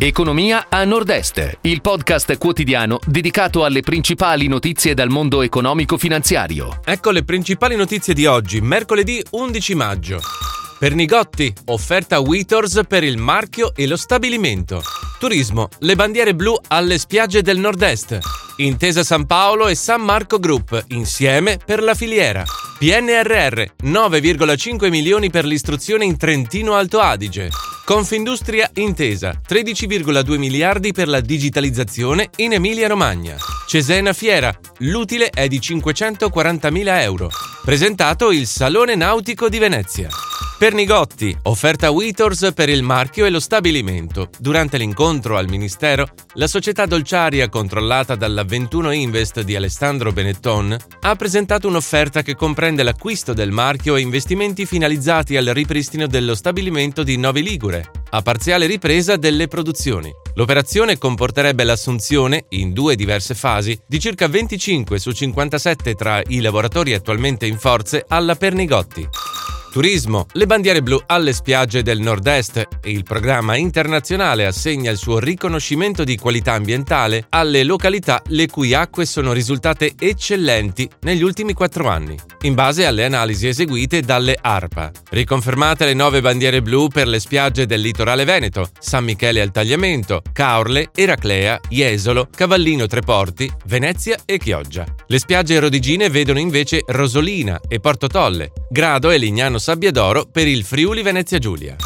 Economia a Nord-Est, il podcast quotidiano dedicato alle principali notizie dal mondo economico-finanziario. Ecco le principali notizie di oggi, mercoledì 11 maggio. Per Nigotti, offerta Witors per il marchio e lo stabilimento. Turismo, le bandiere blu alle spiagge del Nord-Est. Intesa San Paolo e San Marco Group, insieme per la filiera. PNRR, 9,5 milioni per l'istruzione in Trentino Alto Adige. Confindustria Intesa, 13,2 miliardi per la digitalizzazione in Emilia-Romagna. Cesena Fiera, l'utile è di 540.000 euro. Presentato il Salone Nautico di Venezia. Per Nigotti, offerta Witors per il marchio e lo stabilimento. Durante l'incontro al Ministero, la società dolciaria controllata dalla 21 Invest di Alessandro Benetton ha presentato un'offerta che comprende l'acquisto del marchio e investimenti finalizzati al ripristino dello stabilimento di Novi Ligure, a parziale ripresa delle produzioni. L'operazione comporterebbe l'assunzione, in due diverse fasi, di circa 25 su 57 tra i lavoratori attualmente in forze alla Pernigotti. Turismo, le bandiere blu alle spiagge del nord-est e il programma internazionale assegna il suo riconoscimento di qualità ambientale alle località le cui acque sono risultate eccellenti negli ultimi quattro anni, in base alle analisi eseguite dalle ARPA. Riconfermate le nove bandiere blu per le spiagge del litorale veneto, San Michele al Tagliamento, Caorle, Eraclea, Jesolo, Cavallino Treporti, Venezia e Chioggia. Le spiagge rodigine vedono invece Rosolina e Porto Tolle, Grado e Lignano Sabbia d'Oro per il Friuli Venezia Giulia.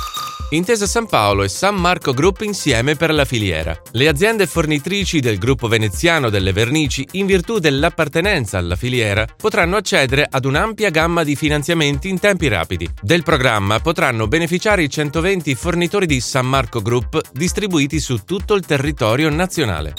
Intesa San Paolo e San Marco Group insieme per la filiera. Le aziende fornitrici del gruppo veneziano delle vernici, in virtù dell'appartenenza alla filiera, potranno accedere ad un'ampia gamma di finanziamenti in tempi rapidi. Del programma potranno beneficiare i 120 fornitori di San Marco Group distribuiti su tutto il territorio nazionale.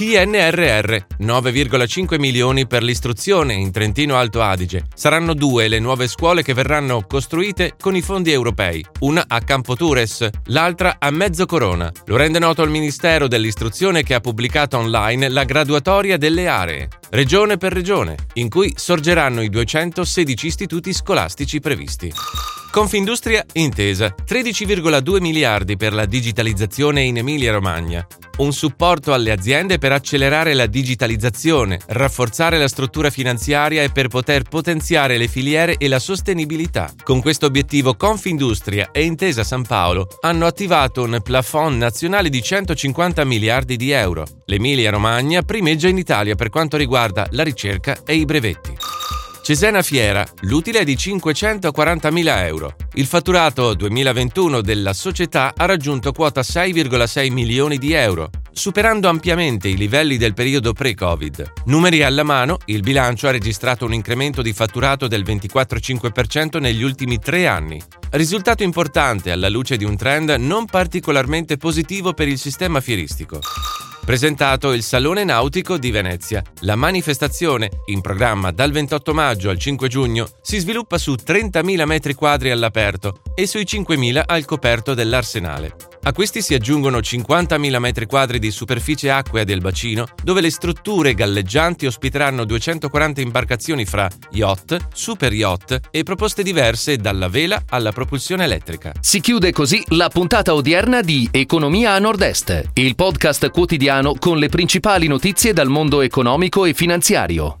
PNRR, 9,5 milioni per l'istruzione in Trentino Alto Adige. Saranno due le nuove scuole che verranno costruite con i fondi europei, una a Campo Tures, l'altra a Mezzo Corona. Lo rende noto il Ministero dell'Istruzione che ha pubblicato online la graduatoria delle aree, regione per regione, in cui sorgeranno i 216 istituti scolastici previsti. Confindustria Intesa, 13,2 miliardi per la digitalizzazione in Emilia-Romagna, un supporto alle aziende per accelerare la digitalizzazione, rafforzare la struttura finanziaria e per poter potenziare le filiere e la sostenibilità. Con questo obiettivo Confindustria e Intesa San Paolo hanno attivato un plafond nazionale di 150 miliardi di euro. L'Emilia-Romagna primeggia in Italia per quanto riguarda la ricerca e i brevetti. Cesena Fiera, l'utile è di 540.000 euro. Il fatturato 2021 della società ha raggiunto quota 6,6 milioni di euro, superando ampiamente i livelli del periodo pre-Covid. Numeri alla mano, il bilancio ha registrato un incremento di fatturato del 24,5% negli ultimi tre anni. Risultato importante alla luce di un trend non particolarmente positivo per il sistema fieristico presentato il Salone Nautico di Venezia. La manifestazione, in programma dal 28 maggio al 5 giugno, si sviluppa su 30.000 metri quadri all'aperto e sui 5.000 al coperto dell'Arsenale. A questi si aggiungono 50.000 metri quadri di superficie acquea del bacino, dove le strutture galleggianti ospiteranno 240 imbarcazioni fra yacht, super yacht e proposte diverse dalla vela alla propulsione elettrica. Si chiude così la puntata odierna di Economia a Nord-Est, il podcast quotidiano con le principali notizie dal mondo economico e finanziario.